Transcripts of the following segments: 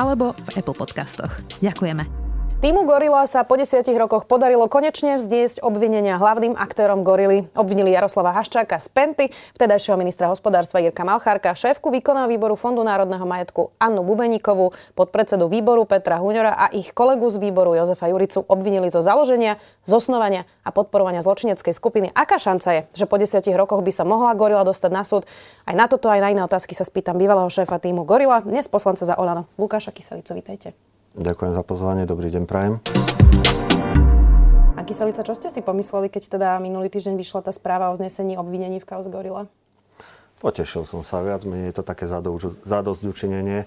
alebo v Apple Podcastoch. Ďakujeme. Týmu Gorila sa po desiatich rokoch podarilo konečne vzdiesť obvinenia hlavným aktérom Gorily. Obvinili Jaroslava Haščáka z Penty, vtedajšieho ministra hospodárstva Jirka Malchárka, šéfku výkonného výboru Fondu národného majetku Annu Bubeníkovú, podpredsedu výboru Petra Huňora a ich kolegu z výboru Jozefa Juricu obvinili zo založenia, zosnovania a podporovania zločineckej skupiny. Aká šanca je, že po desiatich rokoch by sa mohla Gorila dostať na súd? Aj na toto, aj na iné otázky sa spýtam bývalého šéfa týmu Gorila, dnes poslanca za Olano, Lukáša Kyselicu. Vítajte. Ďakujem za pozvanie, dobrý deň prajem. A Kyselica, čo ste si pomysleli, keď teda minulý týždeň vyšla tá správa o znesení obvinení v kauz Gorila? Potešil som sa, viac menej je to také zadosť učinenie.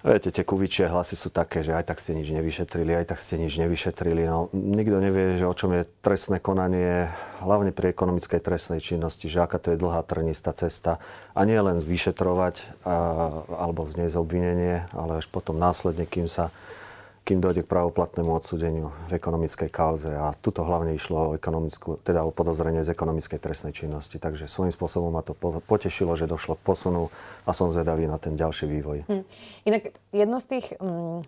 Viete, tie kuvičie hlasy sú také, že aj tak ste nič nevyšetrili, aj tak ste nič nevyšetrili. No, nikto nevie, že o čom je trestné konanie, hlavne pri ekonomickej trestnej činnosti, že aká to je dlhá trnistá cesta. A nie len vyšetrovať a, alebo zniesť obvinenie, ale až potom následne, kým sa kým dojde k pravoplatnému odsúdeniu v ekonomickej kauze. A tuto hlavne išlo o, ekonomickú, teda o podozrenie z ekonomickej trestnej činnosti. Takže svojím spôsobom ma to potešilo, že došlo k posunu a som zvedavý na ten ďalší vývoj. Hm. Inak jedno z tých, mm,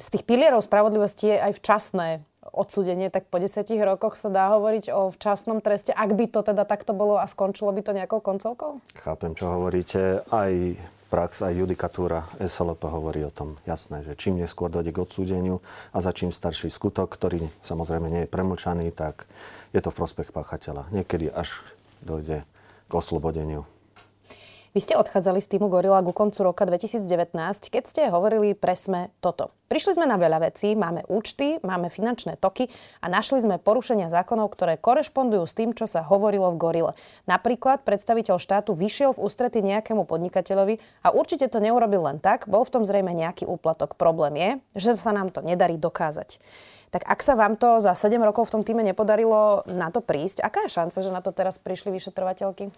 z tých pilierov spravodlivosti je aj včasné odsúdenie, tak po desiatich rokoch sa dá hovoriť o včasnom treste, ak by to teda takto bolo a skončilo by to nejakou koncovkou? Chápem, čo hovoríte. Aj prax aj judikatúra SLP hovorí o tom jasné, že čím neskôr dojde k odsúdeniu a za čím starší skutok, ktorý samozrejme nie je premlčaný, tak je to v prospech páchateľa. Niekedy až dojde k oslobodeniu. Vy ste odchádzali z týmu Gorila ku koncu roka 2019, keď ste hovorili presme toto. Prišli sme na veľa vecí, máme účty, máme finančné toky a našli sme porušenia zákonov, ktoré korešpondujú s tým, čo sa hovorilo v Gorile. Napríklad predstaviteľ štátu vyšiel v ústrety nejakému podnikateľovi a určite to neurobil len tak, bol v tom zrejme nejaký úplatok. Problém je, že sa nám to nedarí dokázať. Tak ak sa vám to za 7 rokov v tom týme nepodarilo na to prísť, aká je šanca, že na to teraz prišli vyšetrovateľky?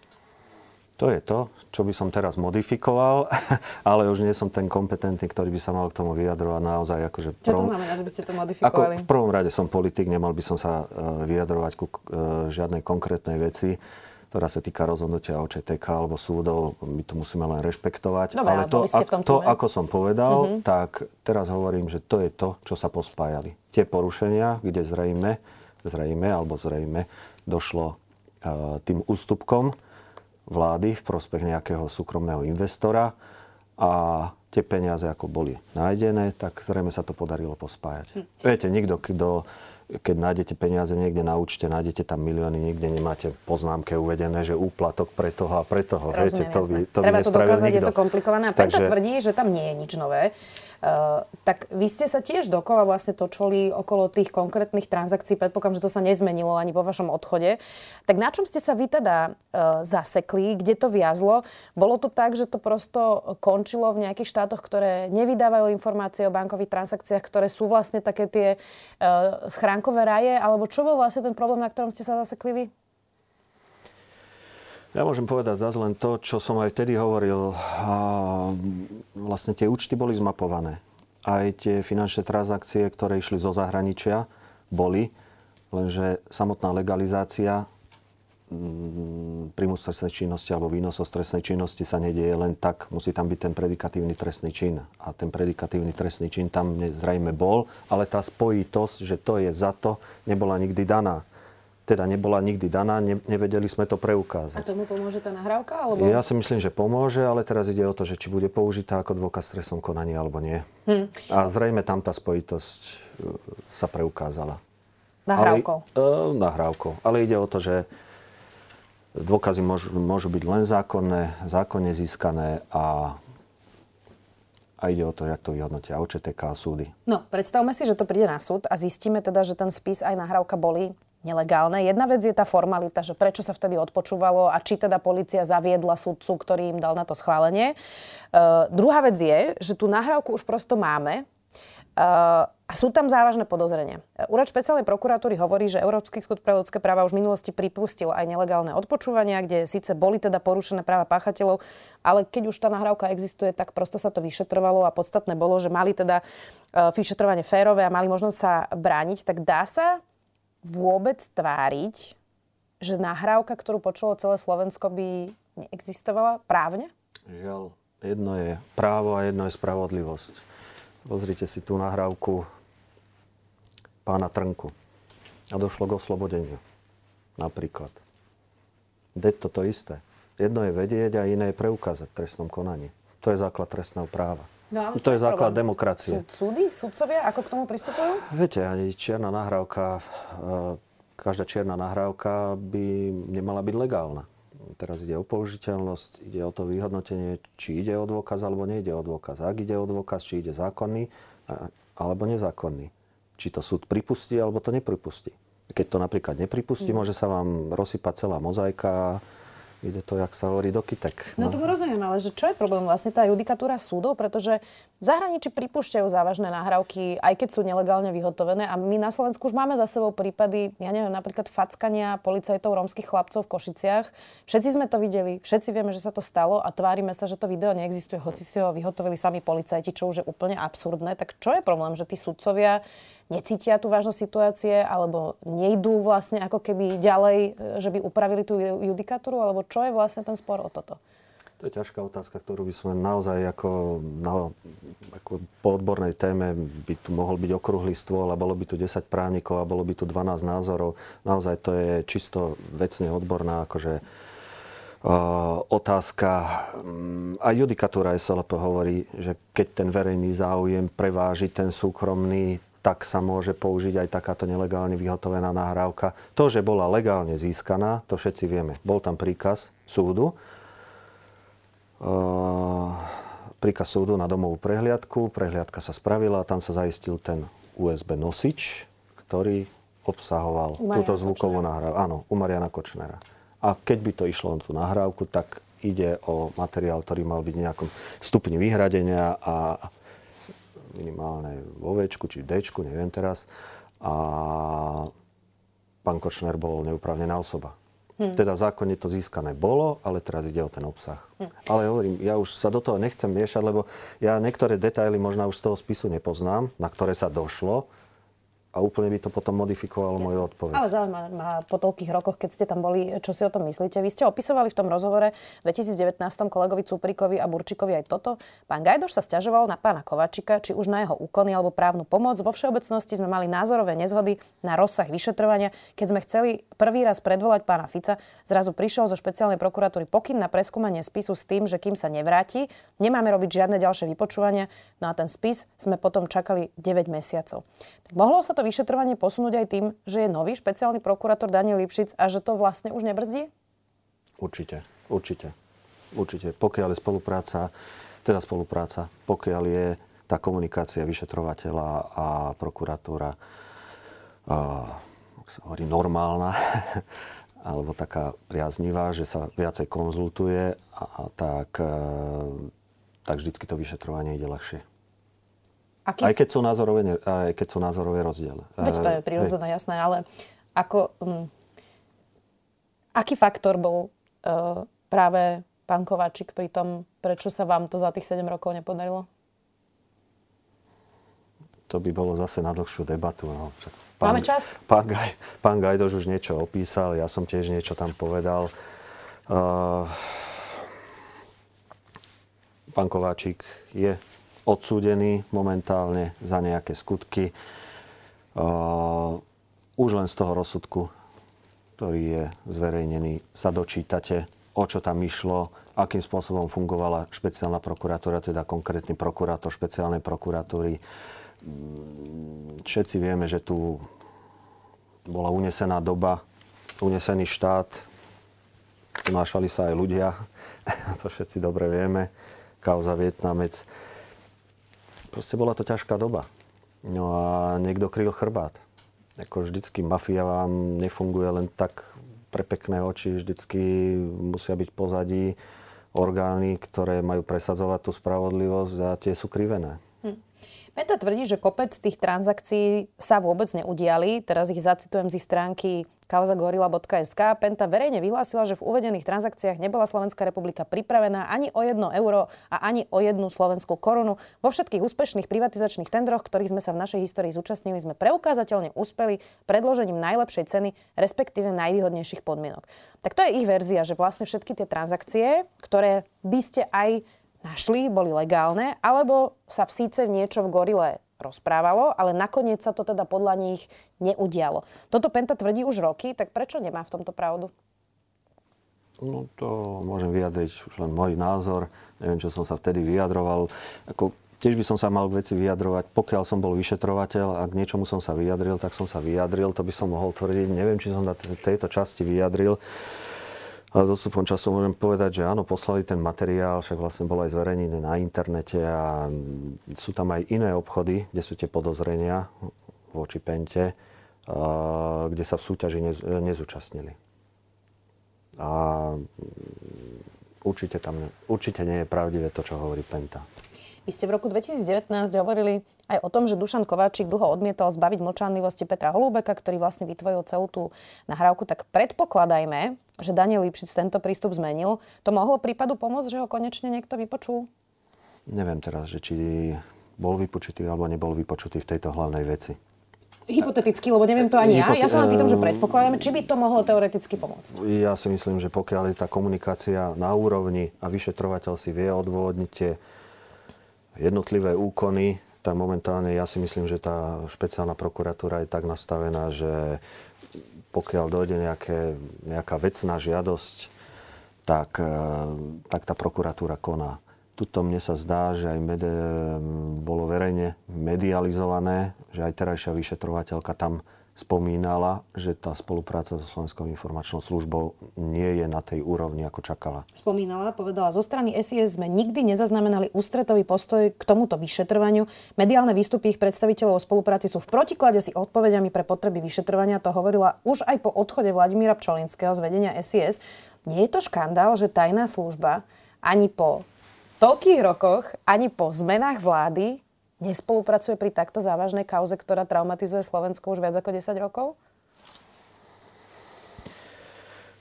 To je to, čo by som teraz modifikoval, ale už nie som ten kompetentný, ktorý by sa mal k tomu vyjadrovať naozaj. Akože čo to znamená, že by ste to modifikovali? Ako v prvom rade som politik, nemal by som sa e, vyjadrovať ku e, žiadnej konkrétnej veci ktorá sa týka rozhodnutia OČTK alebo súdov, my to musíme len rešpektovať. Dobre, ale to, ak, to, ako som povedal, mm-hmm. tak teraz hovorím, že to je to, čo sa pospájali. Tie porušenia, kde zrejme, zrejme alebo zrejme došlo uh, tým ústupkom, vlády v prospech nejakého súkromného investora a tie peniaze ako boli nájdené, tak zrejme sa to podarilo pospájať. Hm. Viete, nikto, kto keď nájdete peniaze niekde na účte, nájdete tam milióny, nikde nemáte poznámke uvedené, že úplatok pre toho a pre toho. Rozumiem, Viete, to by, to Treba by to dokázať, nikto. je to komplikované. A Takže... tvrdí, že tam nie je nič nové. Uh, tak vy ste sa tiež dokola vlastne točili okolo tých konkrétnych transakcií. Predpokladám, že to sa nezmenilo ani po vašom odchode. Tak na čom ste sa vy teda uh, zasekli? Kde to viazlo? Bolo to tak, že to prosto končilo v nejakých štátoch, ktoré nevydávajú informácie o bankových transakciách, ktoré sú vlastne také tie uh, schránkové raje? Alebo čo bol vlastne ten problém, na ktorom ste sa zasekli vy? Ja môžem povedať zase len to, čo som aj vtedy hovoril. A vlastne tie účty boli zmapované. Aj tie finančné transakcie, ktoré išli zo zahraničia, boli, lenže samotná legalizácia mm, príjmu z trestnej činnosti alebo výnosov z trestnej činnosti sa nedieje len tak. Musí tam byť ten predikatívny trestný čin. A ten predikatívny trestný čin tam zrejme bol, ale tá spojitosť, že to je za to, nebola nikdy daná teda nebola nikdy daná, ne, nevedeli sme to preukázať. A tomu pomôže tá nahrávka? Alebo... Ja si myslím, že pomôže, ale teraz ide o to, že či bude použitá ako dôkaz stresom konaní alebo nie. Hm. A zrejme tam tá spojitosť e, sa preukázala. Nahrávkou? Ale, uh, nahrávkou. Ale ide o to, že dôkazy môžu, môžu byť len zákonné, zákonne získané a a ide o to, jak to vyhodnotia OČTK a súdy. No, predstavme si, že to príde na súd a zistíme teda, že ten spis aj nahrávka boli nelegálne. Jedna vec je tá formalita, že prečo sa vtedy odpočúvalo a či teda policia zaviedla sudcu, ktorý im dal na to schválenie. Uh, druhá vec je, že tú nahrávku už prosto máme uh, a sú tam závažné podozrenia. Úrad špeciálnej prokuratúry hovorí, že Európsky súd pre ľudské práva už v minulosti pripustil aj nelegálne odpočúvania, kde síce boli teda porušené práva páchateľov, ale keď už tá nahrávka existuje, tak prosto sa to vyšetrovalo a podstatné bolo, že mali teda uh, vyšetrovanie férové a mali možnosť sa brániť. Tak dá sa vôbec tváriť, že nahrávka, ktorú počulo celé Slovensko, by neexistovala právne? Žiaľ, jedno je právo a jedno je spravodlivosť. Pozrite si tú nahrávku pána Trnku. A došlo k oslobodeniu. Napríklad. To to isté. Jedno je vedieť a iné je preukázať v trestnom konaní. To je základ trestného práva. No, to je základ problém? demokracie. Súd, súdy, sudcovia, ako k tomu pristupujú? Viete, ani čierna nahrávka, e, každá čierna nahrávka by nemala byť legálna. Teraz ide o použiteľnosť, ide o to vyhodnotenie, či ide o dôkaz alebo nejde o dôkaz. Ak ide o dôkaz, či ide zákonný alebo nezákonný. Či to súd pripustí alebo to nepripustí. Keď to napríklad nepripustí, mm. môže sa vám rozsypať celá mozaika ide to, jak sa hovorí, do kytek. No, no tomu rozumiem, ale že čo je problém vlastne tá judikatúra súdov, pretože v zahraničí pripúšťajú závažné nahrávky, aj keď sú nelegálne vyhotovené a my na Slovensku už máme za sebou prípady, ja neviem, napríklad fackania policajtov rómskych chlapcov v Košiciach. Všetci sme to videli, všetci vieme, že sa to stalo a tvárime sa, že to video neexistuje, hoci si ho vyhotovili sami policajti, čo už je úplne absurdné. Tak čo je problém, že tí sudcovia necítia tú vážnosť situácie alebo nejdú vlastne ako keby ďalej, e, že by upravili tú judikatúru, alebo čo je vlastne ten spor o toto? To je ťažká otázka, ktorú by sme naozaj ako, na, ako po odbornej téme by tu mohol byť okrúhly stôl a bolo by tu 10 právnikov a bolo by tu 12 názorov. Naozaj to je čisto vecne odborná akože, uh, otázka. Mm, a judikatúra SLP hovorí, že keď ten verejný záujem preváži ten súkromný, tak sa môže použiť aj takáto nelegálne vyhotovená nahrávka. To, že bola legálne získaná, to všetci vieme. Bol tam príkaz súdu, uh, príkaz súdu na domovú prehliadku, prehliadka sa spravila a tam sa zaistil ten USB nosič, ktorý obsahoval túto zvukovú nahrávku. Áno, u Mariana Kočnera. A keď by to išlo o tú nahrávku, tak ide o materiál, ktorý mal byť v nejakom stupni vyhradenia a minimálne vo Včku či Dčku, neviem teraz. A pán Kočner bol neupravnená osoba. Hmm. Teda zákonne to získané bolo, ale teraz ide o ten obsah. Hmm. Ale hovorím, ja už sa do toho nechcem miešať, lebo ja niektoré detaily možno už z toho spisu nepoznám, na ktoré sa došlo a úplne by to potom modifikovalo Jasne. moju odpoveď. Ale zaujíma ma po toľkých rokoch, keď ste tam boli, čo si o tom myslíte. Vy ste opisovali v tom rozhovore v 2019 kolegovi Cuprikovi a Burčikovi aj toto. Pán Gajdoš sa stiažoval na pána Kovačika, či už na jeho úkony alebo právnu pomoc. Vo všeobecnosti sme mali názorové nezhody na rozsah vyšetrovania. Keď sme chceli prvý raz predvolať pána Fica, zrazu prišiel zo špeciálnej prokuratúry pokyn na preskúmanie spisu s tým, že kým sa nevráti, nemáme robiť žiadne ďalšie vypočúvania. No a ten spis sme potom čakali 9 mesiacov. Tak mohlo sa to to vyšetrovanie posunúť aj tým, že je nový špeciálny prokurátor Daniel Lipšic a že to vlastne už nebrzdí? Určite, určite. Určite. Pokiaľ je spolupráca, teda spolupráca, pokiaľ je tá komunikácia vyšetrovateľa a prokuratúra a, sa hovorí, normálna, alebo taká priaznivá, že sa viacej konzultuje, a, a tak, e, tak vždycky to vyšetrovanie ide ľahšie. Aký... Aj, keď sú názorové, aj keď sú názorové rozdiely. Veď to je prirodzené, jasné, ale ako, um, aký faktor bol uh, práve pán Kováčik pri tom, prečo sa vám to za tých 7 rokov nepodarilo? To by bolo zase na dlhšiu debatu. No. Pán, Máme čas? Pán, Gaj, pán Gajdoš už niečo opísal, ja som tiež niečo tam povedal. Uh, pán Kováčik je odsúdený momentálne za nejaké skutky. Už len z toho rozsudku, ktorý je zverejnený, sa dočítate, o čo tam išlo, akým spôsobom fungovala špeciálna prokuratúra, teda konkrétny prokurátor špeciálnej prokuratúry. Všetci vieme, že tu bola unesená doba, unesený štát, unášali sa aj ľudia, to všetci dobre vieme, kauza Vietnamec. Proste bola to ťažká doba. No a niekto kryl chrbát. Ako vždycky mafia vám nefunguje len tak pre pekné oči, vždycky musia byť pozadí orgány, ktoré majú presadzovať tú spravodlivosť a tie sú krivené. Meta tvrdí, že kopec tých transakcií sa vôbec neudiali. Teraz ich zacitujem z ich stránky kauzagorila.sk. Penta verejne vyhlásila, že v uvedených transakciách nebola Slovenská republika pripravená ani o jedno euro a ani o jednu slovenskú korunu. Vo všetkých úspešných privatizačných tendroch, ktorých sme sa v našej histórii zúčastnili, sme preukázateľne uspeli predložením najlepšej ceny, respektíve najvýhodnejších podmienok. Tak to je ich verzia, že vlastne všetky tie transakcie, ktoré by ste aj našli, boli legálne, alebo sa v síce niečo v gorile rozprávalo, ale nakoniec sa to teda podľa nich neudialo. Toto Penta tvrdí už roky, tak prečo nemá v tomto pravdu? No to môžem vyjadriť už len môj názor. Neviem, čo som sa vtedy vyjadroval. Ako, tiež by som sa mal k veci vyjadrovať, pokiaľ som bol vyšetrovateľ a k niečomu som sa vyjadril, tak som sa vyjadril. To by som mohol tvrdiť. Neviem, či som na tejto časti vyjadril. Ale s odstupom času môžem povedať, že áno, poslali ten materiál, však vlastne bol aj zverejnený na internete a sú tam aj iné obchody, kde sú tie podozrenia voči Pente, kde sa v súťaži nezúčastnili. A určite, tam, určite nie je pravdivé to, čo hovorí Penta. Vy ste v roku 2019 hovorili aj o tom, že Dušan Kováčik dlho odmietal zbaviť mlčanlivosti Petra Holúbeka, ktorý vlastne vytvoril celú tú nahrávku. Tak predpokladajme, že Daniel Lipšic tento prístup zmenil. To mohlo prípadu pomôcť, že ho konečne niekto vypočul? Neviem teraz, že či bol vypočutý alebo nebol vypočutý v tejto hlavnej veci. Hypoteticky, lebo neviem to ani Hypote- ja. Ja sa len pýtam, že predpokladáme, či by to mohlo teoreticky pomôcť. Ja si myslím, že pokiaľ je tá komunikácia na úrovni a vyšetrovateľ si vie odôvodniť tie jednotlivé úkony, tak momentálne ja si myslím, že tá špeciálna prokuratúra je tak nastavená, že pokiaľ dojde nejaké, nejaká vecná žiadosť, tak, e, tak tá prokuratúra koná. Tuto mne sa zdá, že aj med, bolo verejne medializované, že aj terajšia vyšetrovateľka tam spomínala, že tá spolupráca so Slovenskou informačnou službou nie je na tej úrovni, ako čakala. Spomínala, povedala, zo strany SIS sme nikdy nezaznamenali ústretový postoj k tomuto vyšetrovaniu. Mediálne výstupy ich predstaviteľov o spolupráci sú v protiklade si odpovediami pre potreby vyšetrovania. To hovorila už aj po odchode Vladimíra Pčolinského z vedenia SIS. Nie je to škandál, že tajná služba ani po toľkých rokoch, ani po zmenách vlády nespolupracuje pri takto závažnej kauze, ktorá traumatizuje Slovensko už viac ako 10 rokov?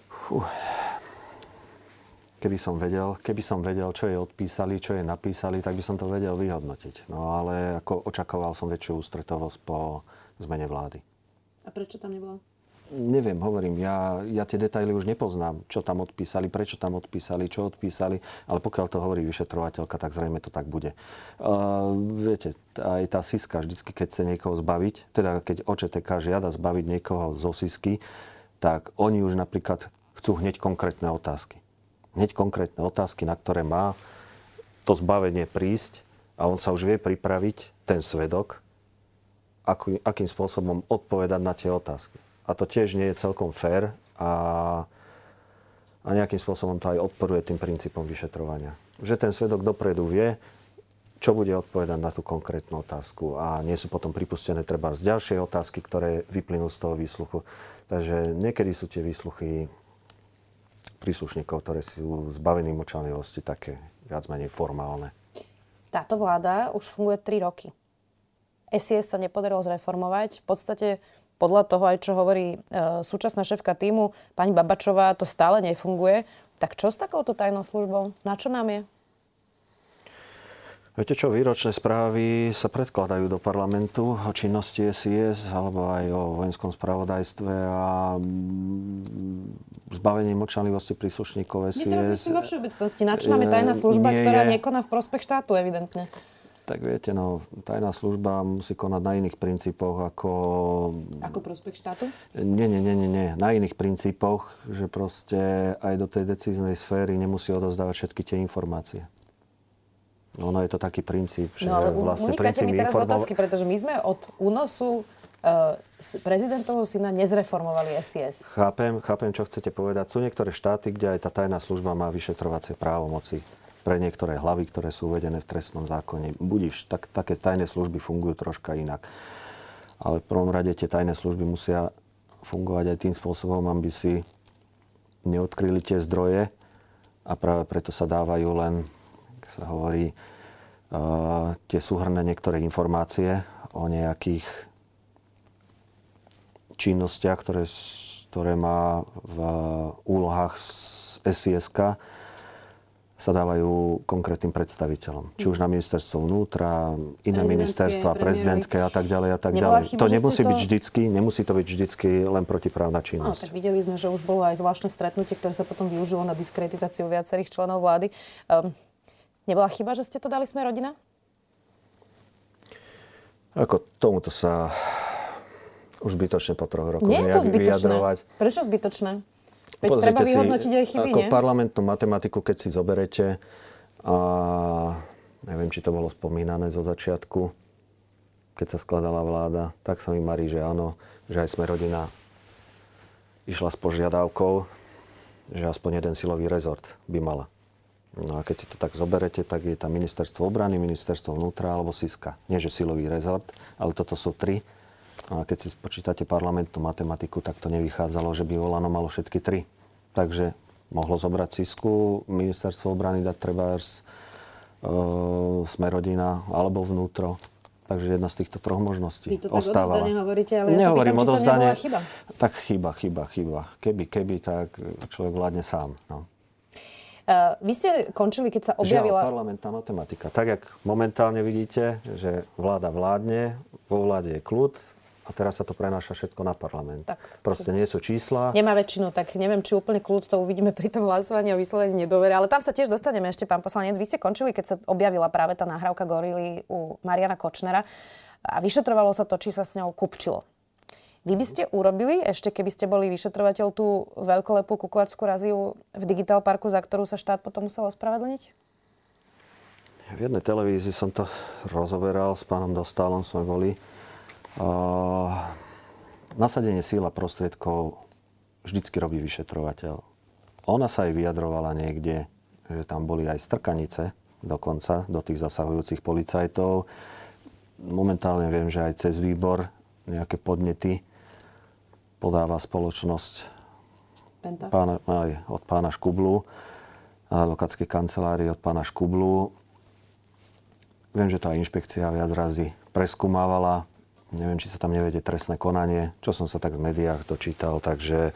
Fú. Keby som vedel, keby som vedel, čo je odpísali, čo je napísali, tak by som to vedel vyhodnotiť. No ale ako očakoval som väčšiu ústretovosť po zmene vlády. A prečo tam nebola? Neviem, hovorím, ja, ja tie detaily už nepoznám, čo tam odpísali, prečo tam odpísali, čo odpísali, ale pokiaľ to hovorí vyšetrovateľka, tak zrejme to tak bude. Uh, viete, aj tá SISKA vždycky, keď chce niekoho zbaviť, teda keď OČTK žiada zbaviť niekoho zo SISky, tak oni už napríklad chcú hneď konkrétne otázky. Hneď konkrétne otázky, na ktoré má to zbavenie prísť a on sa už vie pripraviť, ten svedok, akým spôsobom odpovedať na tie otázky. A to tiež nie je celkom fér a, a nejakým spôsobom to aj odporuje tým princípom vyšetrovania. Že ten svedok dopredu vie, čo bude odpovedať na tú konkrétnu otázku a nie sú potom pripustené treba z ďalšie otázky, ktoré vyplynú z toho výsluchu. Takže niekedy sú tie výsluchy príslušníkov, ktoré sú zbavení močanlivosti, také viac menej formálne. Táto vláda už funguje 3 roky. SIS sa nepodarilo zreformovať. V podstate podľa toho aj, čo hovorí e, súčasná šéfka týmu, pani Babačová, to stále nefunguje. Tak čo s takouto tajnou službou? Na čo nám je? Viete čo, výročné správy sa predkladajú do parlamentu o činnosti SIS alebo aj o vojenskom spravodajstve a mm, zbavení mlčanlivosti príslušníkov SIS. Nie, teraz myslím vo všeobecnosti. Na čo nám je tajná služba, ktorá je... nekoná v prospech štátu, evidentne? Tak viete, no, tajná služba musí konať na iných princípoch ako... Ako prospech štátu? Nie, nie, nie, nie, nie. Na iných princípoch, že proste aj do tej decíznej sféry nemusí odozdávať všetky tie informácie. No, ono je to taký princíp, že no, ale vlastne princíp mi teraz informova- otázky, pretože my sme od únosu uh, prezidentovho syna nezreformovali SIS. Chápem, chápem, čo chcete povedať. Sú niektoré štáty, kde aj tá tajná služba má vyšetrovacie právomoci pre niektoré hlavy, ktoré sú uvedené v trestnom zákone. Budiš, tak, také tajné služby fungujú troška inak. ale v prvom rade tie tajné služby musia fungovať aj tým spôsobom, aby si neodkryli tie zdroje a práve preto sa dávajú len, ako sa hovorí, uh, tie súhrné niektoré informácie o nejakých činnostiach, ktoré, ktoré má v úlohách z SISK sa dávajú konkrétnym predstaviteľom. Či už na ministerstvo vnútra, iné ministerstva, prezidentke a tak ďalej a tak ďalej. Chyba, to nemusí to... byť vždycky, nemusí to byť vždycky len protiprávna činnosť. No, tak videli sme, že už bolo aj zvláštne stretnutie, ktoré sa potom využilo na diskreditáciu viacerých členov vlády. Um, nebola chyba, že ste to dali sme rodina? Ako tomuto sa už zbytočne po troch rokoch Nie je to zbytočné. Vyjadrovať. Prečo zbytočné? Veď Pozrite treba vyhodnotiť aj chyby, ako nie? parlamentnú matematiku, keď si zoberete, a neviem, či to bolo spomínané zo začiatku, keď sa skladala vláda, tak sa mi marí, že áno, že aj sme rodina išla s požiadavkou, že aspoň jeden silový rezort by mala. No a keď si to tak zoberete, tak je tam ministerstvo obrany, ministerstvo vnútra alebo SISKA. Nie, že silový rezort, ale toto sú tri. A keď si spočítate parlamentnú matematiku, tak to nevychádzalo, že by Volano malo všetky tri. Takže mohlo zobrať Cisku, ministerstvo obrany dať treba e, sme rodina alebo vnútro. Takže jedna z týchto troch možností Vy to ostávala. tak hovoríte, ale ja Nehovorím sa pýtam, či to chyba. Tak chyba, chyba, chyba. Keby, keby, tak človek vládne sám. No. Uh, vy ste končili, keď sa objavila... Žiaľ, parlamentná matematika. Tak, jak momentálne vidíte, že vláda vládne, vo vláde je kľud, a teraz sa to prenáša všetko na parlament. Tak, Proste nie sú čísla. Nemá väčšinu, tak neviem, či úplne kľud to uvidíme pri tom hlasovaní o vyslovení nedôvery, ale tam sa tiež dostaneme ešte, pán poslanec. Vy ste končili, keď sa objavila práve tá nahrávka gorily u Mariana Kočnera a vyšetrovalo sa to, či sa s ňou kupčilo. Vy by ste urobili, ešte keby ste boli vyšetrovateľ, tú veľkolepú kuklačskú raziu v Digital Parku, za ktorú sa štát potom musel ospravedlniť? V jednej televízii som to rozoberal, s pánom Dostálom sme boli nasadenie síla prostriedkov vždycky robí vyšetrovateľ. Ona sa aj vyjadrovala niekde, že tam boli aj strkanice dokonca do tých zasahujúcich policajtov. Momentálne viem, že aj cez výbor nejaké podnety podáva spoločnosť pána, aj od pána Škublu, advokátskej kancelárii od pána Škublu. Viem, že tá inšpekcia viac razy preskúmávala neviem, či sa tam nevede trestné konanie, čo som sa tak v médiách dočítal, takže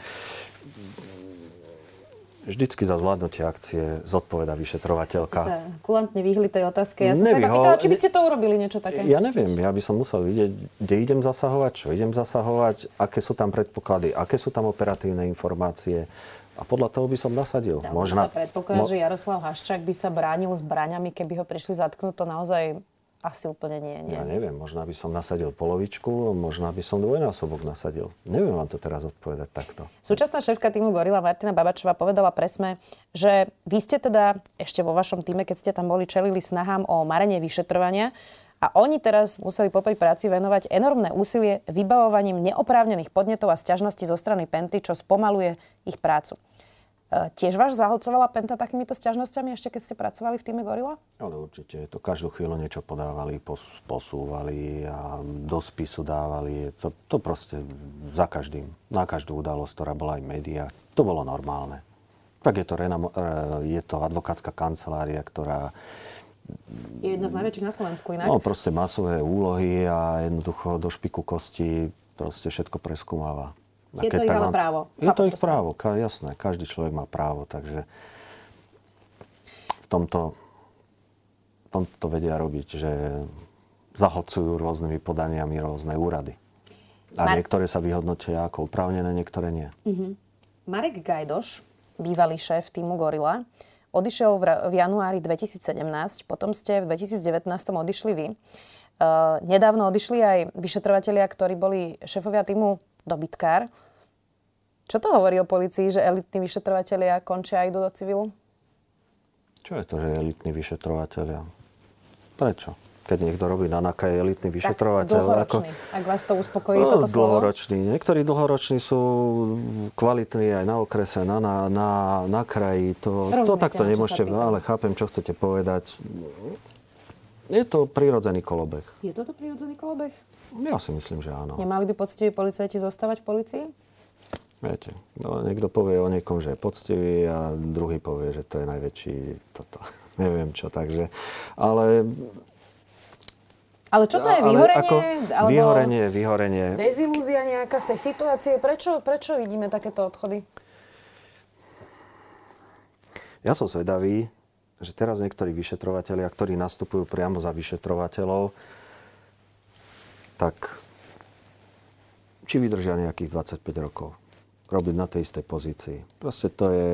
vždycky za zvládnutie akcie zodpoveda vyšetrovateľka. Ste sa kulantne vyhli tej otázke. Ja som sa pýtala, či by ste to urobili niečo také. Ja neviem, ja by som musel vidieť, kde idem zasahovať, čo idem zasahovať, aké sú tam predpoklady, aké sú tam operatívne informácie. A podľa toho by som nasadil. Dá Možno... sa predpokladať, mo... že Jaroslav Haščák by sa bránil zbraňami, keby ho prišli zatknúť. To naozaj asi úplne nie, nie. Ja neviem, možno by som nasadil polovičku, možno by som dvojnásobok nasadil. Neviem vám to teraz odpovedať takto. Súčasná šéfka týmu Gorila Martina Babačová povedala presme, že vy ste teda ešte vo vašom týme, keď ste tam boli, čelili snahám o marenie vyšetrovania a oni teraz museli popri práci venovať enormné úsilie vybavovaním neoprávnených podnetov a sťažností zo strany Penty, čo spomaluje ich prácu. E, tiež vás zahlcovala Penta takýmito sťažnosťami ešte keď ste pracovali v týme Gorila? Ale určite. To každú chvíľu niečo podávali, posúvali a do spisu dávali. To, to proste za každým. Na každú udalosť, ktorá bola aj média. To bolo normálne. Tak je to, renamo, je to advokátska kancelária, ktorá je jedna z najväčších na Slovensku inak. No, proste masové úlohy a jednoducho do špiku kosti proste všetko preskúmava. Je to ich ale právo. Je to ich právo, ka, jasné. Každý človek má právo, takže v tomto, v tomto vedia robiť, že zahlcujú rôznymi podaniami rôzne úrady. A Mar- niektoré sa vyhodnotia ako upravnené, niektoré nie. Uh-huh. Marek Gajdoš, bývalý šéf týmu Gorila, odišiel v, v januári 2017, potom ste v 2019 odišli vy. Uh, nedávno odišli aj vyšetrovatelia, ktorí boli šéfovia týmu Dobytkár. Čo to hovorí o policii, že elitní vyšetrovateľia končia a idú do civilu? Čo je to, že elitní vyšetrovateľia? Prečo? Keď niekto robí na NAKA, je elitný vyšetrovateľ. Tak dlhoročný, ako... ak vás to uspokojí no, toto slovo. Dlhoročný. Niektorí dlhoroční sú kvalitní aj na okrese, na, na, na, na kraji. To, to takto nemôžete, ale chápem, čo chcete povedať. Je to prírodzený kolobeh. Je toto prírodzený kolobeh? Ja si myslím, že áno. Nemali by poctiví policajti zostávať v policii? Viete, no, niekto povie o niekom, že je poctivý a druhý povie, že to je najväčší toto. Neviem čo, takže... Ale ale čo to je? Vyhorenie? Ako, alebo vyhorenie, vyhorenie. Dezilúzia nejaká z tej situácie? Prečo, prečo vidíme takéto odchody? Ja som zvedavý, že teraz niektorí vyšetrovateľia, ktorí nastupujú priamo za vyšetrovateľov, tak či vydržia nejakých 25 rokov robiť na tej istej pozícii. Proste to je,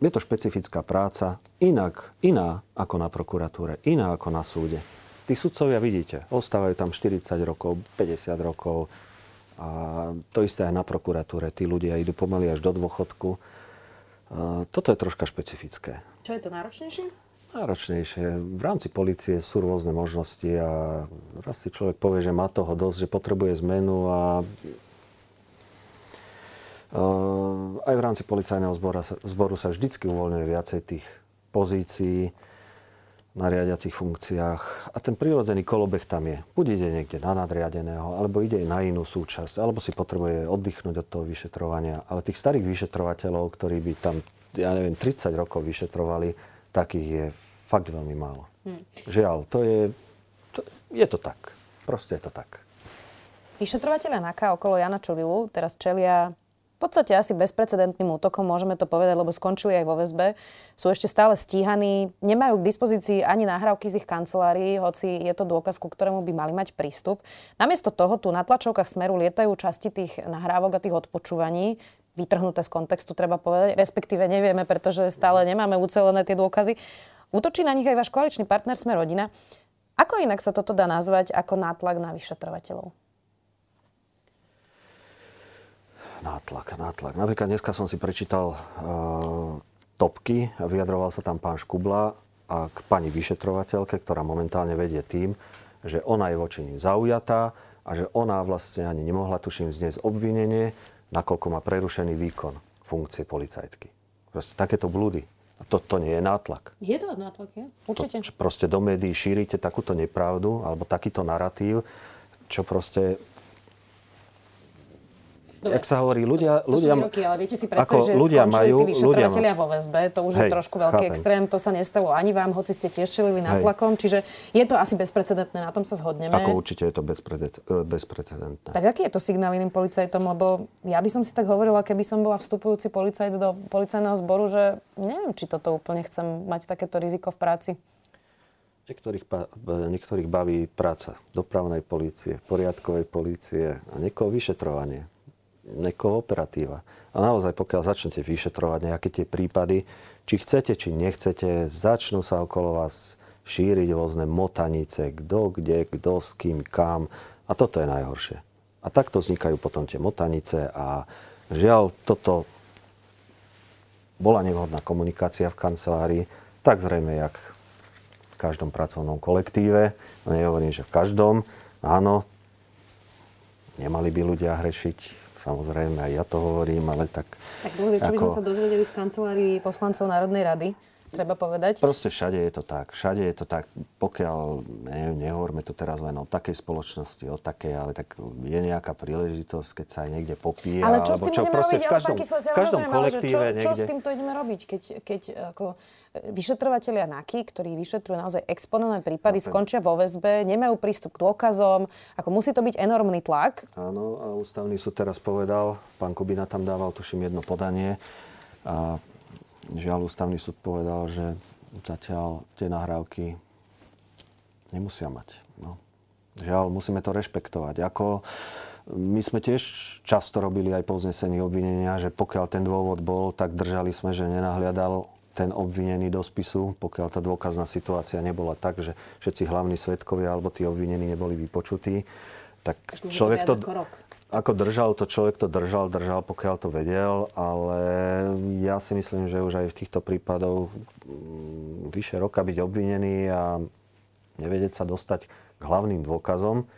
je to špecifická práca, inak, iná ako na prokuratúre, iná ako na súde. Tí sudcovia vidíte, ostávajú tam 40 rokov, 50 rokov a to isté aj na prokuratúre. Tí ľudia idú pomaly až do dôchodku. Toto je troška špecifické. Čo je to náročnejšie? Náročnejšie. V rámci policie sú rôzne možnosti a raz si človek povie, že má toho dosť, že potrebuje zmenu a aj v rámci policajného zboru sa, zboru sa vždycky uvoľňuje viacej tých pozícií na riadiacich funkciách a ten prírodzený kolobeh tam je. Buď ide niekde na nadriadeného, alebo ide na inú súčasť, alebo si potrebuje oddychnúť od toho vyšetrovania. Ale tých starých vyšetrovateľov, ktorí by tam, ja neviem, 30 rokov vyšetrovali, takých je fakt veľmi málo. Hmm. Žiaľ, to je, to, je to tak. Proste je to tak. Vyšetrovateľa NAKA okolo Jana Čovilu teraz čelia v podstate asi bezprecedentným útokom, môžeme to povedať, lebo skončili aj vo väzbe. Sú ešte stále stíhaní, nemajú k dispozícii ani nahrávky z ich kancelárií, hoci je to dôkaz, ku ktorému by mali mať prístup. Namiesto toho tu na tlačovkách Smeru lietajú časti tých nahrávok a tých odpočúvaní, vytrhnuté z kontextu, treba povedať, respektíve nevieme, pretože stále nemáme ucelené tie dôkazy. Útočí na nich aj váš koaličný partner Sme rodina. Ako inak sa toto dá nazvať ako nátlak na vyšetrovateľov? Nátlak, nátlak. Napríklad dneska som si prečítal uh, topky a vyjadroval sa tam pán Škubla a k pani vyšetrovateľke, ktorá momentálne vedie tým, že ona je voči ním zaujatá a že ona vlastne ani nemohla, tuším, zniesť obvinenie, nakoľko má prerušený výkon funkcie policajtky. Proste takéto blúdy. A to, to nie je nátlak. Je to nátlak, je? Určite. To, proste do médií šírite takúto nepravdu alebo takýto narratív, čo proste Dobre. Jak sa hovorí, ľudia... To ľudia výroky, ale viete si predstaviť, že ľudia majú, tí vyšetrovateľia vo väzbe, to už Hej, je trošku veľký chápem. extrém, to sa nestalo ani vám, hoci ste tiež čelili nátlakom, čiže je to asi bezprecedentné, na tom sa zhodneme. Ako určite je to bezprecedentné. Tak aký je to signál iným policajtom, lebo ja by som si tak hovorila, keby som bola vstupujúci policajt do policajného zboru, že neviem, či toto úplne chcem mať takéto riziko v práci. Niektorých, niektorých baví práca dopravnej polície, poriadkovej polície a niekoho vyšetrovanie nekooperatíva. A naozaj, pokiaľ začnete vyšetrovať nejaké tie prípady, či chcete, či nechcete, začnú sa okolo vás šíriť rôzne motanice, kto kde, kto s kým, kam. A toto je najhoršie. A takto vznikajú potom tie motanice a žiaľ, toto bola nevhodná komunikácia v kancelárii, tak zrejme, jak v každom pracovnom kolektíve. Nehovorím, že v každom. Áno, nemali by ľudia hrešiť Samozrejme, aj ja to hovorím, ale tak... Tak dlho, čo by sme sa dozvedeli z kancelárii poslancov Národnej rady, treba povedať. Proste všade je to tak. Všade je to tak. Pokiaľ, ne, nehovorme to teraz len o takej spoločnosti, o takej, ale tak je nejaká príležitosť, keď sa aj niekde popíje. Ale čo s tým čo, budeme robiť? V každom, v každom kolektíve čo, čo s týmto ideme robiť, keď, keď ako vyšetrovateľia NAKY, ktorí vyšetrujú naozaj exponované prípady, okay. skončia vo väzbe, nemajú prístup k dôkazom, ako musí to byť enormný tlak. Áno, a ústavný súd teraz povedal, pán Kubina tam dával, tuším, jedno podanie a žiaľ, ústavný súd povedal, že zatiaľ tie nahrávky nemusia mať. No. Žiaľ, musíme to rešpektovať. Ako my sme tiež často robili aj po vznesení obvinenia, že pokiaľ ten dôvod bol, tak držali sme, že nenahliadal ten obvinený do spisu, pokiaľ tá dôkazná situácia nebola tak, že všetci hlavní svetkovia alebo tí obvinení neboli vypočutí, tak človek to... Ako držal to, človek to držal, držal, pokiaľ to vedel, ale ja si myslím, že už aj v týchto prípadoch mm, vyše roka byť obvinený a nevedieť sa dostať k hlavným dôkazom,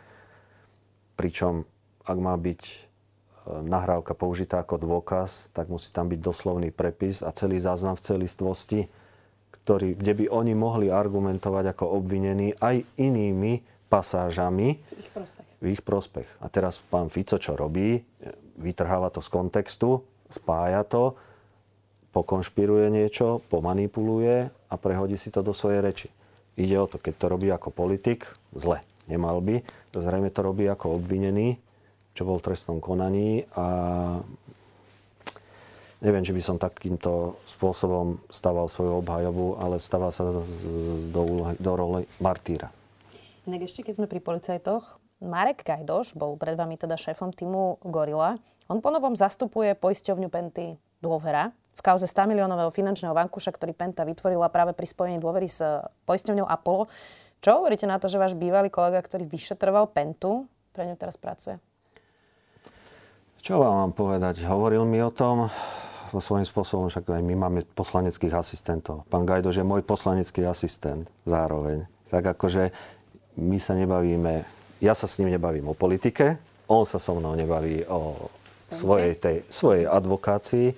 pričom ak má byť nahrávka použitá ako dôkaz, tak musí tam byť doslovný prepis a celý záznam v celistvosti, ktorý, kde by oni mohli argumentovať ako obvinení aj inými pasážami v ich prospech. V ich prospech. A teraz pán Fico čo robí? Vytrháva to z kontextu, spája to, pokonšpiruje niečo, pomanipuluje a prehodí si to do svojej reči. Ide o to, keď to robí ako politik, zle. Nemal by. Zrejme to robí ako obvinený, čo bol v trestnom konaní a neviem, či by som takýmto spôsobom staval svoju obhajobu, ale stáva sa do, úlohy, do role martýra. Inak ešte, keď sme pri policajtoch, Marek Gajdoš bol pred vami teda šéfom týmu Gorila. On ponovom zastupuje poisťovňu Penty Dôvera v kauze 100 miliónového finančného vankuša, ktorý Penta vytvorila práve pri spojení dôvery s eh, poisťovňou Apollo. Čo hovoríte na to, že váš bývalý kolega, ktorý vyšetroval Pentu, pre ňu teraz pracuje? Čo vám mám povedať? Hovoril mi o tom vo svojím spôsobom, však aj my máme poslaneckých asistentov. Pán Gajdoš je môj poslanecký asistent zároveň. Tak akože my sa nebavíme, ja sa s ním nebavím o politike, on sa so mnou nebaví o svojej, tej, svojej advokácii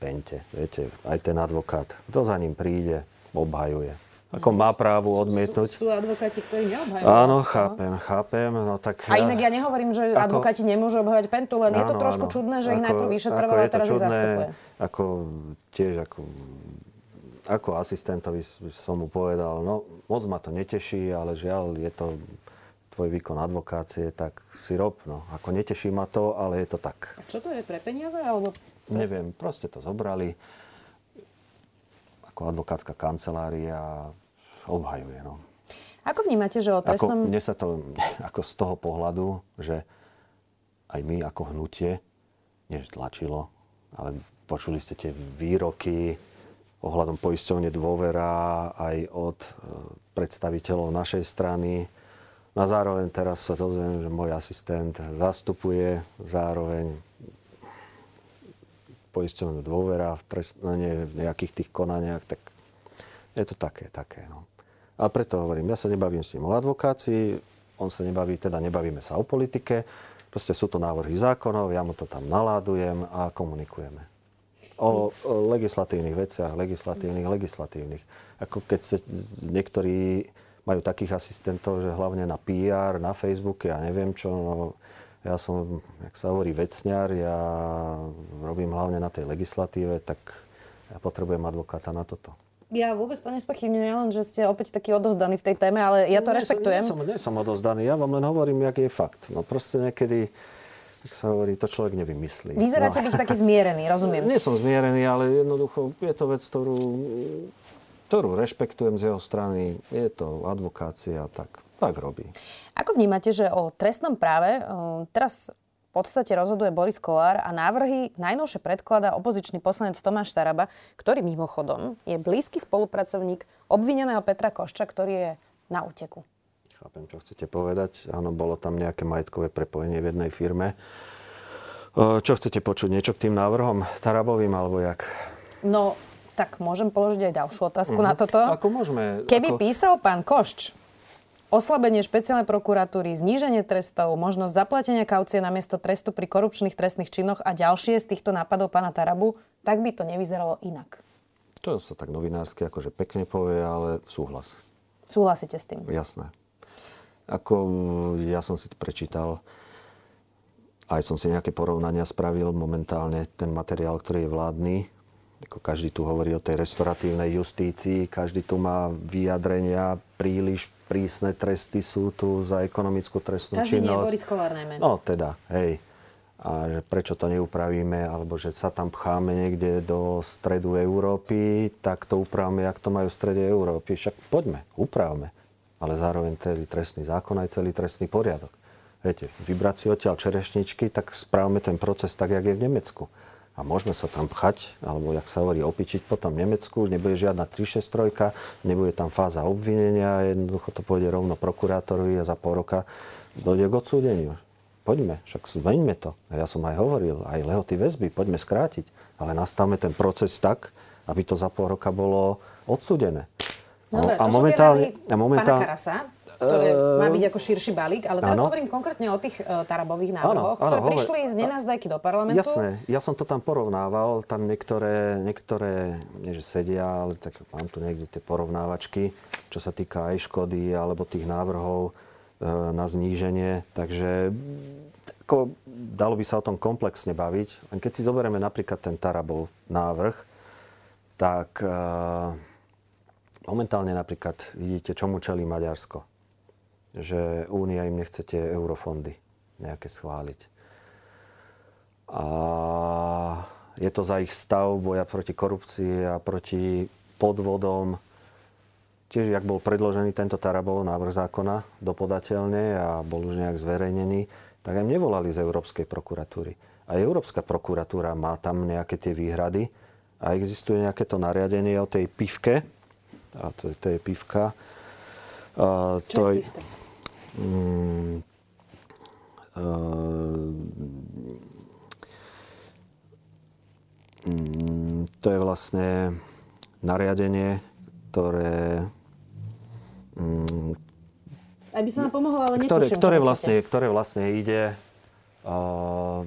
pente, viete, aj ten advokát, kto za ním príde, obhajuje. Ako má právo odmietnúť. Sú, sú advokáti, ktorí neobhajujú. Áno, chápem, chápem. No, tak a inak ja nehovorím, že ako, advokáti nemôžu obhajovať pentu, len áno, je to trošku áno, čudné, že ako, ich najprv vyšetrovala a teraz čudné, ich zastupuje. Ako tiež ako, ako asistentovi som mu povedal, no moc ma to neteší, ale žiaľ, je to tvoj výkon advokácie, tak si rob. No. Ako neteší ma to, ale je to tak. A čo to je pre peniaze? Alebo Neviem, proste to zobrali. Ako advokátska kancelária obhajuje. No. Ako vnímate, že o trestnom... Ako, mne sa to ako z toho pohľadu, že aj my ako hnutie, než tlačilo, ale počuli ste tie výroky ohľadom poisťovne dôvera aj od e, predstaviteľov našej strany. Na zároveň teraz sa dozviem, že môj asistent zastupuje zároveň poisťovňu dôvera v, trest, no nie, v nejakých tých konaniach, tak je to také, také. No. A preto hovorím, ja sa nebavím s ním o advokácii, on sa nebaví, teda nebavíme sa o politike, proste sú to návrhy zákonov, ja mu to tam naládujem a komunikujeme. O, o legislatívnych veciach, legislatívnych, legislatívnych. Ako keď sa niektorí majú takých asistentov, že hlavne na PR, na Facebooke, ja neviem čo, no, ja som, jak sa hovorí, vecňar, ja robím hlavne na tej legislatíve, tak ja potrebujem advokáta na toto. Ja vôbec to nespochybňujem, len že ste opäť taký odozdaný v tej téme, ale ja to nie, rešpektujem. Nie som, nie som odozdaný, ja vám len hovorím, jak je fakt. No proste niekedy, tak sa hovorí, to človek nevymyslí. Vyzeráte no. byť taký zmierený, rozumiem. Nie som zmierený, ale jednoducho je to vec, ktorú, ktorú rešpektujem z jeho strany. Je to advokácia, tak tak robí. Ako vnímate, že o trestnom práve um, teraz v podstate rozhoduje Boris Kolár a návrhy najnovšie predkladá opozičný poslanec Tomáš Taraba, ktorý mimochodom je blízky spolupracovník obvineného Petra Košča, ktorý je na úteku. Chápem, čo chcete povedať. Áno, bolo tam nejaké majetkové prepojenie v jednej firme. Čo chcete počuť? Niečo k tým návrhom Tarabovým alebo jak? No, tak môžem položiť aj ďalšiu otázku mm-hmm. na toto. Ako môžeme? Keby ako... písal pán Košč oslabenie špeciálnej prokuratúry, zníženie trestov, možnosť zaplatenia kaucie na miesto trestu pri korupčných trestných činoch a ďalšie z týchto nápadov pána Tarabu, tak by to nevyzeralo inak. To sa tak novinársky akože pekne povie, ale súhlas. Súhlasíte s tým? Jasné. Ako ja som si to prečítal, aj som si nejaké porovnania spravil momentálne, ten materiál, ktorý je vládny, ako každý tu hovorí o tej restauratívnej justícii, každý tu má vyjadrenia príliš prísne tresty sú tu za ekonomickú trestnú Každý činnosť. Každý Boris Kolár najmä. No teda, hej. A že prečo to neupravíme, alebo že sa tam pcháme niekde do stredu Európy, tak to upravme, jak to majú v strede Európy. Však poďme, upravme. Ale zároveň celý trestný zákon aj celý trestný poriadok. Viete, vybrať si odtiaľ čerešničky, tak správme ten proces tak, jak je v Nemecku a môžeme sa tam pchať, alebo jak sa hovorí, opičiť potom Nemecku, už nebude žiadna 363, nebude tam fáza obvinenia, jednoducho to pôjde rovno prokurátorovi a za pol roka dojde k odsúdeniu. Poďme, však zmeňme to. Ja som aj hovoril, aj lehoty väzby, poďme skrátiť, ale nastavme ten proces tak, aby to za pol roka bolo odsúdené. No, a, a momentálne, a momentálne, Karasa, ktoré uh, má byť ako širší balík, ale teraz áno. hovorím konkrétne o tých uh, tarabových návrhoch, áno, áno, ktoré hovor, prišli z nenazdajky do parlamentu. Jasné, ja som to tam porovnával, tam niektoré, niektoré, nie že sedia, ale tak mám tu niekde tie porovnávačky, čo sa týka aj škody, alebo tých návrhov uh, na zníženie, takže ako, dalo by sa o tom komplexne baviť. Len keď si zoberieme napríklad ten Tarabov návrh, tak uh, Momentálne napríklad vidíte, čomu čelí Maďarsko. Že Únia im nechce tie eurofondy nejaké schváliť. A je to za ich stav boja proti korupcii a proti podvodom. Tiež, jak bol predložený tento Tarabov návrh zákona dopodateľne a bol už nejak zverejnený, tak aj nevolali z Európskej prokuratúry. A Európska prokuratúra má tam nejaké tie výhrady a existuje nejaké to nariadenie o tej pivke, a to, to je pivka. Čo to je pivka? Mm, to je vlastne nariadenie, ktoré... Mm, Aj by som vám pomohla, ale ktoré, ktoré, vlastne, ktoré vlastne ide uh,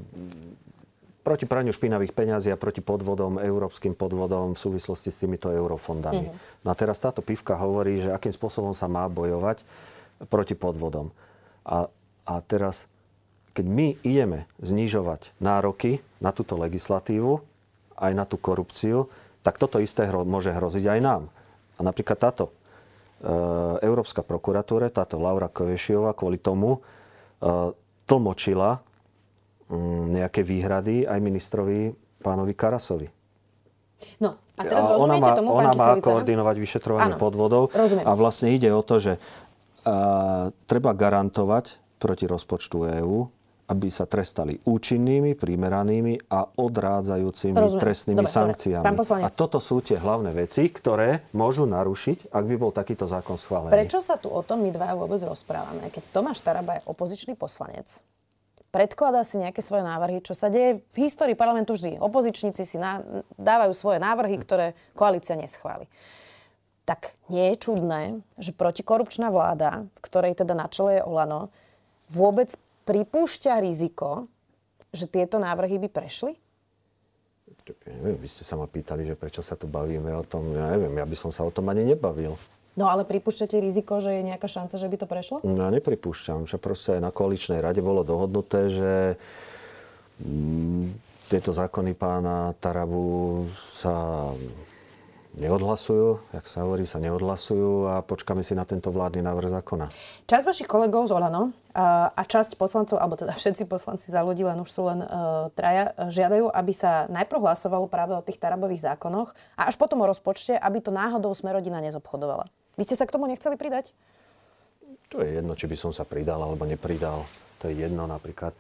proti praniu špinavých peňazí a proti podvodom, európskym podvodom v súvislosti s týmito eurofondami. Mm-hmm. No a teraz táto pivka hovorí, že akým spôsobom sa má bojovať proti podvodom. A, a teraz, keď my ideme znižovať nároky na túto legislatívu, aj na tú korupciu, tak toto isté hro, môže hroziť aj nám. A napríklad táto e, Európska prokuratúra, táto Laura Kovešiová kvôli tomu e, tlmočila Mm, nejaké výhrady aj ministrovi pánovi Karasovi. No, a teraz a ona má, tomu, ona má koordinovať vyšetrovanie Áno, podvodov rozumiem. a vlastne ide o to, že treba garantovať proti rozpočtu EÚ, aby sa trestali účinnými, primeranými a odrádzajúcimi Rozumiem. trestnými dobre, sankciami. Dobre. A toto sú tie hlavné veci, ktoré môžu narušiť, ak by bol takýto zákon schválený. Prečo sa tu o tom my dva vôbec rozprávame? Keď Tomáš Taraba je opozičný poslanec, predkladá si nejaké svoje návrhy, čo sa deje v histórii parlamentu vždy. Opozičníci si na, dávajú svoje návrhy, ktoré koalícia neschváli. Tak nie je čudné, že protikorupčná vláda, v ktorej teda na čele je Olano, vôbec pripúšťa riziko, že tieto návrhy by prešli? Ja neviem, vy ste sa ma pýtali, že prečo sa tu bavíme o tom. Ja neviem, ja by som sa o tom ani nebavil. No ale pripúšťate riziko, že je nejaká šanca, že by to prešlo? No ja nepripúšťam, že proste aj na koaličnej rade bolo dohodnuté, že mm, tieto zákony pána Tarabu sa neodhlasujú, jak sa hovorí, sa neodhlasujú a počkáme si na tento vládny návrh zákona. Časť vašich kolegov z Olano a časť poslancov, alebo teda všetci poslanci za ľudí, len už sú len uh, traja, žiadajú, aby sa najprv hlasovalo práve o tých Tarabových zákonoch a až potom o rozpočte, aby to náhodou Smerodina nezobchodovala. Vy ste sa k tomu nechceli pridať? To je jedno, či by som sa pridal alebo nepridal. To je jedno napríklad.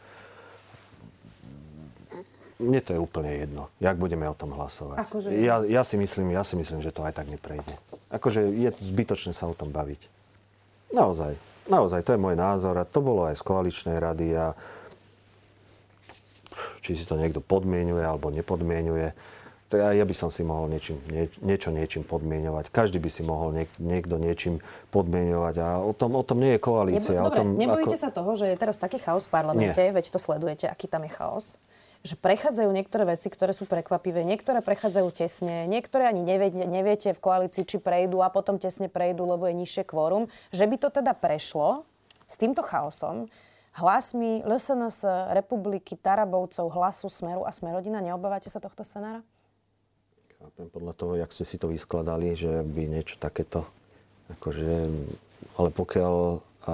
Mne to je úplne jedno, jak budeme o tom hlasovať. Akože... Ja, ja, si myslím, ja si myslím, že to aj tak neprejde. Akože je zbytočné sa o tom baviť. Naozaj. Naozaj, to je môj názor a to bolo aj z koaličnej rady a či si to niekto podmienuje alebo nepodmienuje to ja, ja by som si mohol niečím, nie, niečo niečím podmienovať. Každý by si mohol niek, niekto niečím podmienovať. A o tom, o tom nie je koalícia. Nebo, dobre, o tom, nebojíte ako... sa toho, že je teraz taký chaos v parlamente, nie. veď to sledujete, aký tam je chaos? Že prechádzajú niektoré veci, ktoré sú prekvapivé, niektoré prechádzajú tesne, niektoré ani neviete, neviete v koalícii, či prejdú a potom tesne prejdú, lebo je nižšie kvórum. Že by to teda prešlo s týmto chaosom, hlasmi LSNS, republiky, Tarabovcov, hlasu, Smeru a Smerodina, neobávate sa tohto scenára? Chápem podľa toho, jak ste si to vyskladali, že by niečo takéto, akože, ale pokiaľ, a,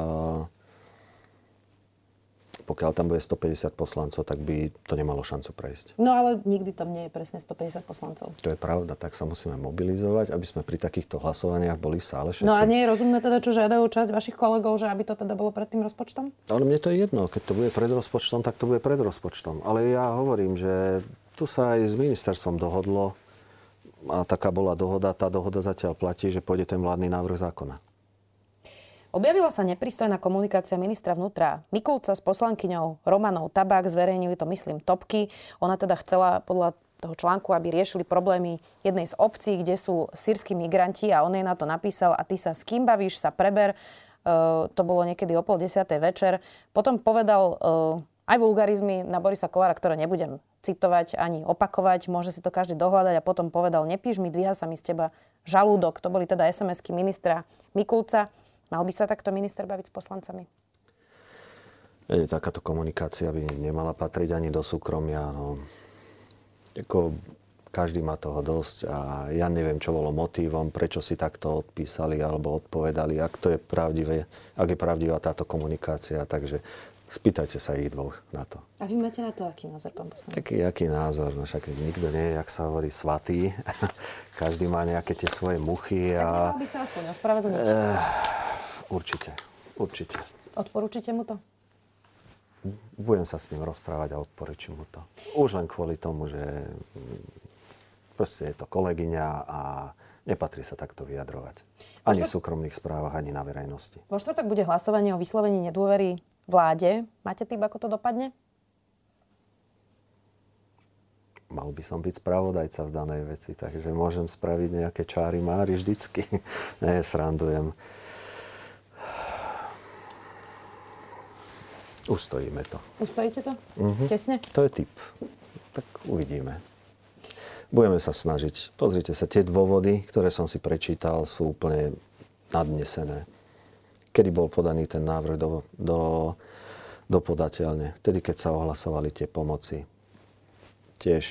pokiaľ tam bude 150 poslancov, tak by to nemalo šancu prejsť. No ale nikdy tam nie je presne 150 poslancov. To je pravda, tak sa musíme mobilizovať, aby sme pri takýchto hlasovaniach boli v sále všetci. No a nie je rozumné teda, čo žiadajú časť vašich kolegov, že aby to teda bolo pred tým rozpočtom? Ale mne to je jedno, keď to bude pred rozpočtom, tak to bude pred rozpočtom. Ale ja hovorím, že tu sa aj s ministerstvom dohodlo, a taká bola dohoda. Tá dohoda zatiaľ platí, že pôjde ten vládny návrh zákona. Objavila sa nepristojná komunikácia ministra vnútra Mikulca s poslankyňou Romanou Tabák. Zverejnili to, myslím, topky. Ona teda chcela podľa toho článku, aby riešili problémy jednej z obcí, kde sú sírsky migranti a on jej na to napísal a ty sa s kým bavíš, sa preber. Uh, to bolo niekedy o pol desiatej večer. Potom povedal uh, aj vulgarizmy na Borisa Kolára, ktoré nebudem citovať ani opakovať, môže si to každý dohľadať a potom povedal, nepíš mi, dvíha sa mi z teba žalúdok. To boli teda SMS-ky ministra Mikulca. Mal by sa takto minister baviť s poslancami? Takáto komunikácia by nemala patriť ani do súkromia. No. Ako, každý má toho dosť a ja neviem, čo bolo motívom, prečo si takto odpísali alebo odpovedali, ak to je pravdivé, ak je pravdivá táto komunikácia. Takže spýtajte sa ich dvoch na to. A vy máte na to aký názor, pán poslanec? Taký aký názor? No však nikto nie je, jak sa hovorí, svatý. každý má nejaké tie svoje muchy. A... Tak by sa aspoň ospravedlniť. Uh, určite, určite. Odporúčite mu to? budem sa s ním rozprávať a odporúčim mu to. Už len kvôli tomu, že mm, proste je to kolegyňa a nepatrí sa takto vyjadrovať. Ani v súkromných správach, ani na verejnosti. Vo štvrtok bude hlasovanie o vyslovení nedôvery vláde. Máte tým, ako to dopadne? Mal by som byť spravodajca v danej veci, takže môžem spraviť nejaké čáry máry vždycky. Nie, srandujem. Ustojíme to. Ustojíte to? Uh-huh. Tesne? To je typ. Tak uvidíme. Budeme sa snažiť. Pozrite sa, tie dôvody, ktoré som si prečítal, sú úplne nadnesené. Kedy bol podaný ten návrh do, do, do podateľne? Vtedy, keď sa ohlasovali tie pomoci. Tiež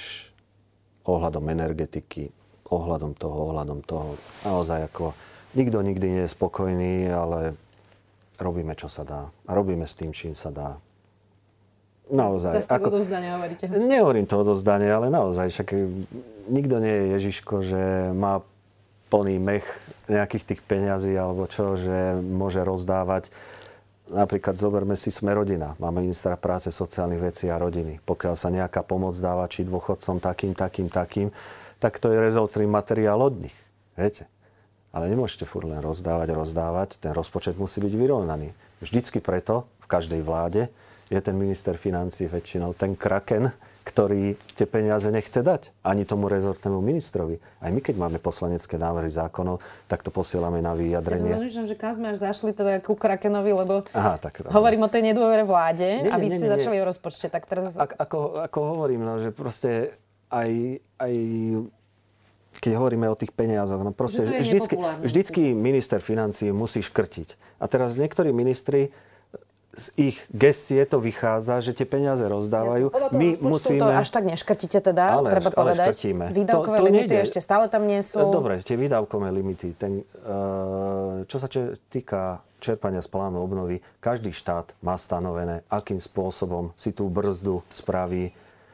ohľadom energetiky, ohľadom toho, ohľadom toho. Naozaj ako nikto nikdy nie je spokojný, ale robíme, čo sa dá. A robíme s tým, čím sa dá. Naozaj. Zase ako, odozdania hovoríte. Nehovorím to odozdanie, ale naozaj. Však nikto nie je Ježiško, že má plný mech nejakých tých peňazí alebo čo, že môže rozdávať. Napríklad zoberme si Sme rodina. Máme ministra práce, sociálnych vecí a rodiny. Pokiaľ sa nejaká pomoc dáva, či dôchodcom takým, takým, takým, tak to je rezoltný materiál od nich. Viete? Ale nemôžete furt len rozdávať, rozdávať. Ten rozpočet musí byť vyrovnaný. Vždycky preto v každej vláde je ten minister financí väčšinou ten kraken, ktorý tie peniaze nechce dať ani tomu rezortnému ministrovi. Aj my, keď máme poslanecké návrhy zákonov, tak to posielame na vyjadrenie. Ja že kam sme až zašli teda ku Krakenovi, lebo Aha, tak, hovorím o tej nedôvere vláde nie, a vy nie, ste nie, začali nie. o rozpočte. Tak teraz... A, ako, ako hovorím, no, že proste aj, aj keď hovoríme o tých peniazoch, no proste vždycky, vždycky minister financí musí škrtiť. A teraz niektorí ministri z ich gestie to vychádza, že tie peniaze rozdávajú. Jasne, My musíme... to až tak neškrtíte teda, ale, treba povedať. Ale škrtíme. Výdavkové to, to limity nejde. ešte stále tam nie sú. Dobre, tie výdavkové limity. Ten, uh, čo sa týka čerpania z plánu obnovy, každý štát má stanovené, akým spôsobom si tú brzdu spraví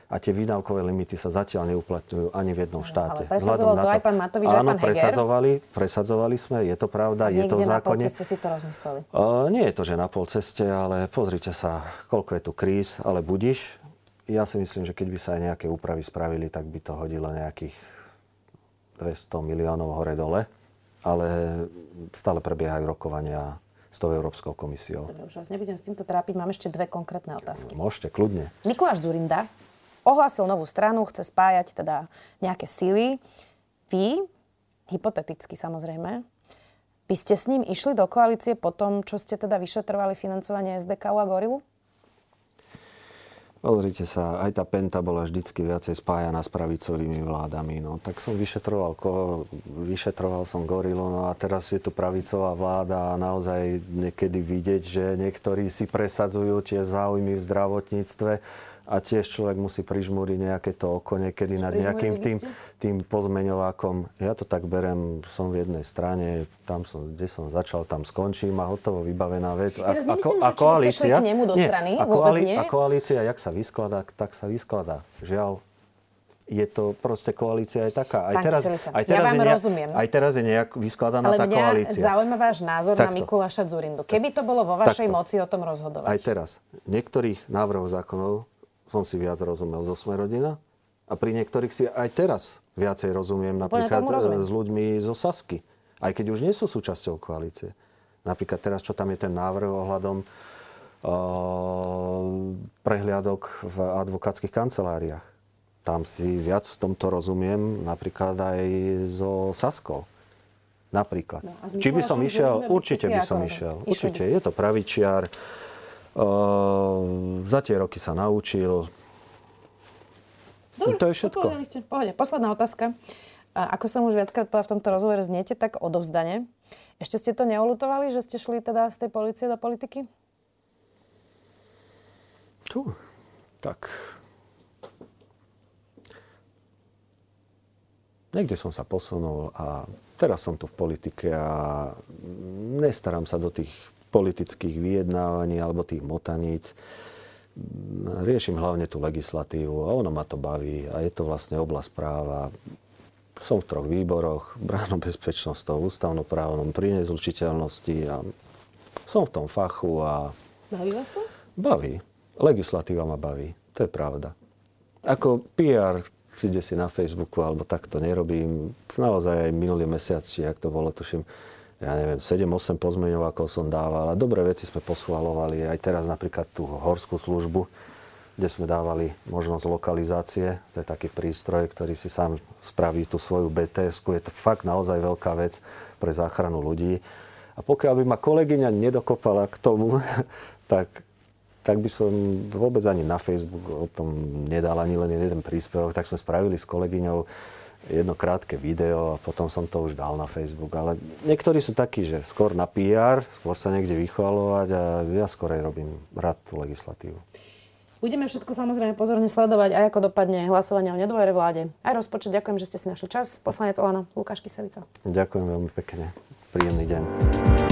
a tie výdavkové limity sa zatiaľ neuplatňujú ani v jednom štáte. Ale presadzoval to, to aj pán Matovič, áno, aj pán presadzovali, presadzovali sme, je to pravda, je to v zákone. na si to rozmysleli? Uh, nie je to, že na pol ceste, ale pozrite sa, koľko je tu kríz, ale budiš. Ja si myslím, že keď by sa aj nejaké úpravy spravili, tak by to hodilo nejakých 200 miliónov hore-dole. Ale stále prebiehajú rokovania s tou Európskou komisiou. Dobre, už vás nebudem s týmto trápiť. Mám ešte dve konkrétne otázky. Môžete, kľudne. Mikuláš Zurinda ohlásil novú stranu, chce spájať teda nejaké síly. Vy, hypoteticky samozrejme, by ste s ním išli do koalície po tom, čo ste teda vyšetrovali financovanie SDK a Gorilu? Pozrite sa, aj tá Penta bola vždycky viacej spájaná s pravicovými vládami. No, tak som vyšetroval koho, vyšetroval som Gorilu, no a teraz je tu pravicová vláda a naozaj niekedy vidieť, že niektorí si presadzujú tie záujmy v zdravotníctve a tiež človek musí prižmúriť nejaké to oko niekedy nad nejakým tým, tým pozmeňovákom. Ja to tak berem, som v jednej strane, tam som, kde som začal, tam skončím a hotovo vybavená vec. A, nemyslím, ako, a koalícia, k nemu do nie, strany, a, koali, nie? a koalícia, jak sa vyskladá, tak sa vyskladá. Žiaľ, je to proste koalícia je taká. Aj teraz, aj teraz, ja vám je nejak, rozumiem. Aj teraz je nejak vyskladaná Ale tá koalícia. Ale zaujíma váš názor Takto. na Mikuláša Zurindu. Keby to bolo vo vašej Takto. moci o tom rozhodovať. Aj teraz. Niektorých návrhov zákonov som si viac rozumel zo Sme rodina a pri niektorých si aj teraz viacej rozumiem napríklad rozumiem. s ľuďmi zo Sasky. Aj keď už nie sú súčasťou koalície. Napríklad teraz, čo tam je ten návrh ohľadom uh, prehliadok v advokátskych kanceláriách. tam si viac v tomto rozumiem, napríklad aj so Saskou. Napríklad. No, Či by som išiel? Určite by som išiel. Určite. Je to pravičiar. Uh, za tie roky sa naučil. Dobre, to je všetko. Ste. Pohode. Posledná otázka. A ako som už viackrát povedal v tomto rozhovore, zniete tak odovzdane. Ešte ste to neolutovali, že ste šli teda z tej policie do politiky? Tu, tak... Niekde som sa posunul a teraz som tu v politike a nestaram sa do tých politických vyjednávaní alebo tých motaníc riešim hlavne tú legislatívu a ono ma to baví a je to vlastne oblasť práva. Som v troch výboroch, bránom bezpečnosťou, ústavnoprávnom, pri nezlučiteľnosti a som v tom fachu a... Baví vás to? Baví. Legislatíva ma baví. To je pravda. Ako PR si si na Facebooku alebo takto nerobím. Naozaj aj minulý mesiac, či ak to bolo, tuším, ja neviem, 7-8 pozmeňovákov som dával a dobré veci sme posvalovali. Aj teraz napríklad tú horskú službu, kde sme dávali možnosť lokalizácie. To je taký prístroj, ktorý si sám spraví tú svoju bts -ku. Je to fakt naozaj veľká vec pre záchranu ľudí. A pokiaľ by ma kolegyňa nedokopala k tomu, tak, tak by som vôbec ani na Facebook o tom nedal ani len jeden príspevok. Tak sme spravili s kolegyňou jedno krátke video a potom som to už dal na Facebook. Ale niektorí sú takí, že skôr na PR, skôr sa niekde vychvalovať a ja skorej robím rád tú legislatívu. Budeme všetko samozrejme pozorne sledovať, aj ako dopadne hlasovanie o nedôvere vláde. Aj rozpočet. Ďakujem, že ste si našli čas. Poslanec Olano, Lukáš Kyselica. Ďakujem veľmi pekne. Príjemný deň.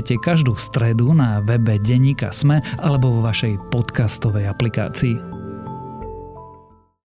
nájdete každú stredu na webe Denníka Sme alebo vo vašej podcastovej aplikácii.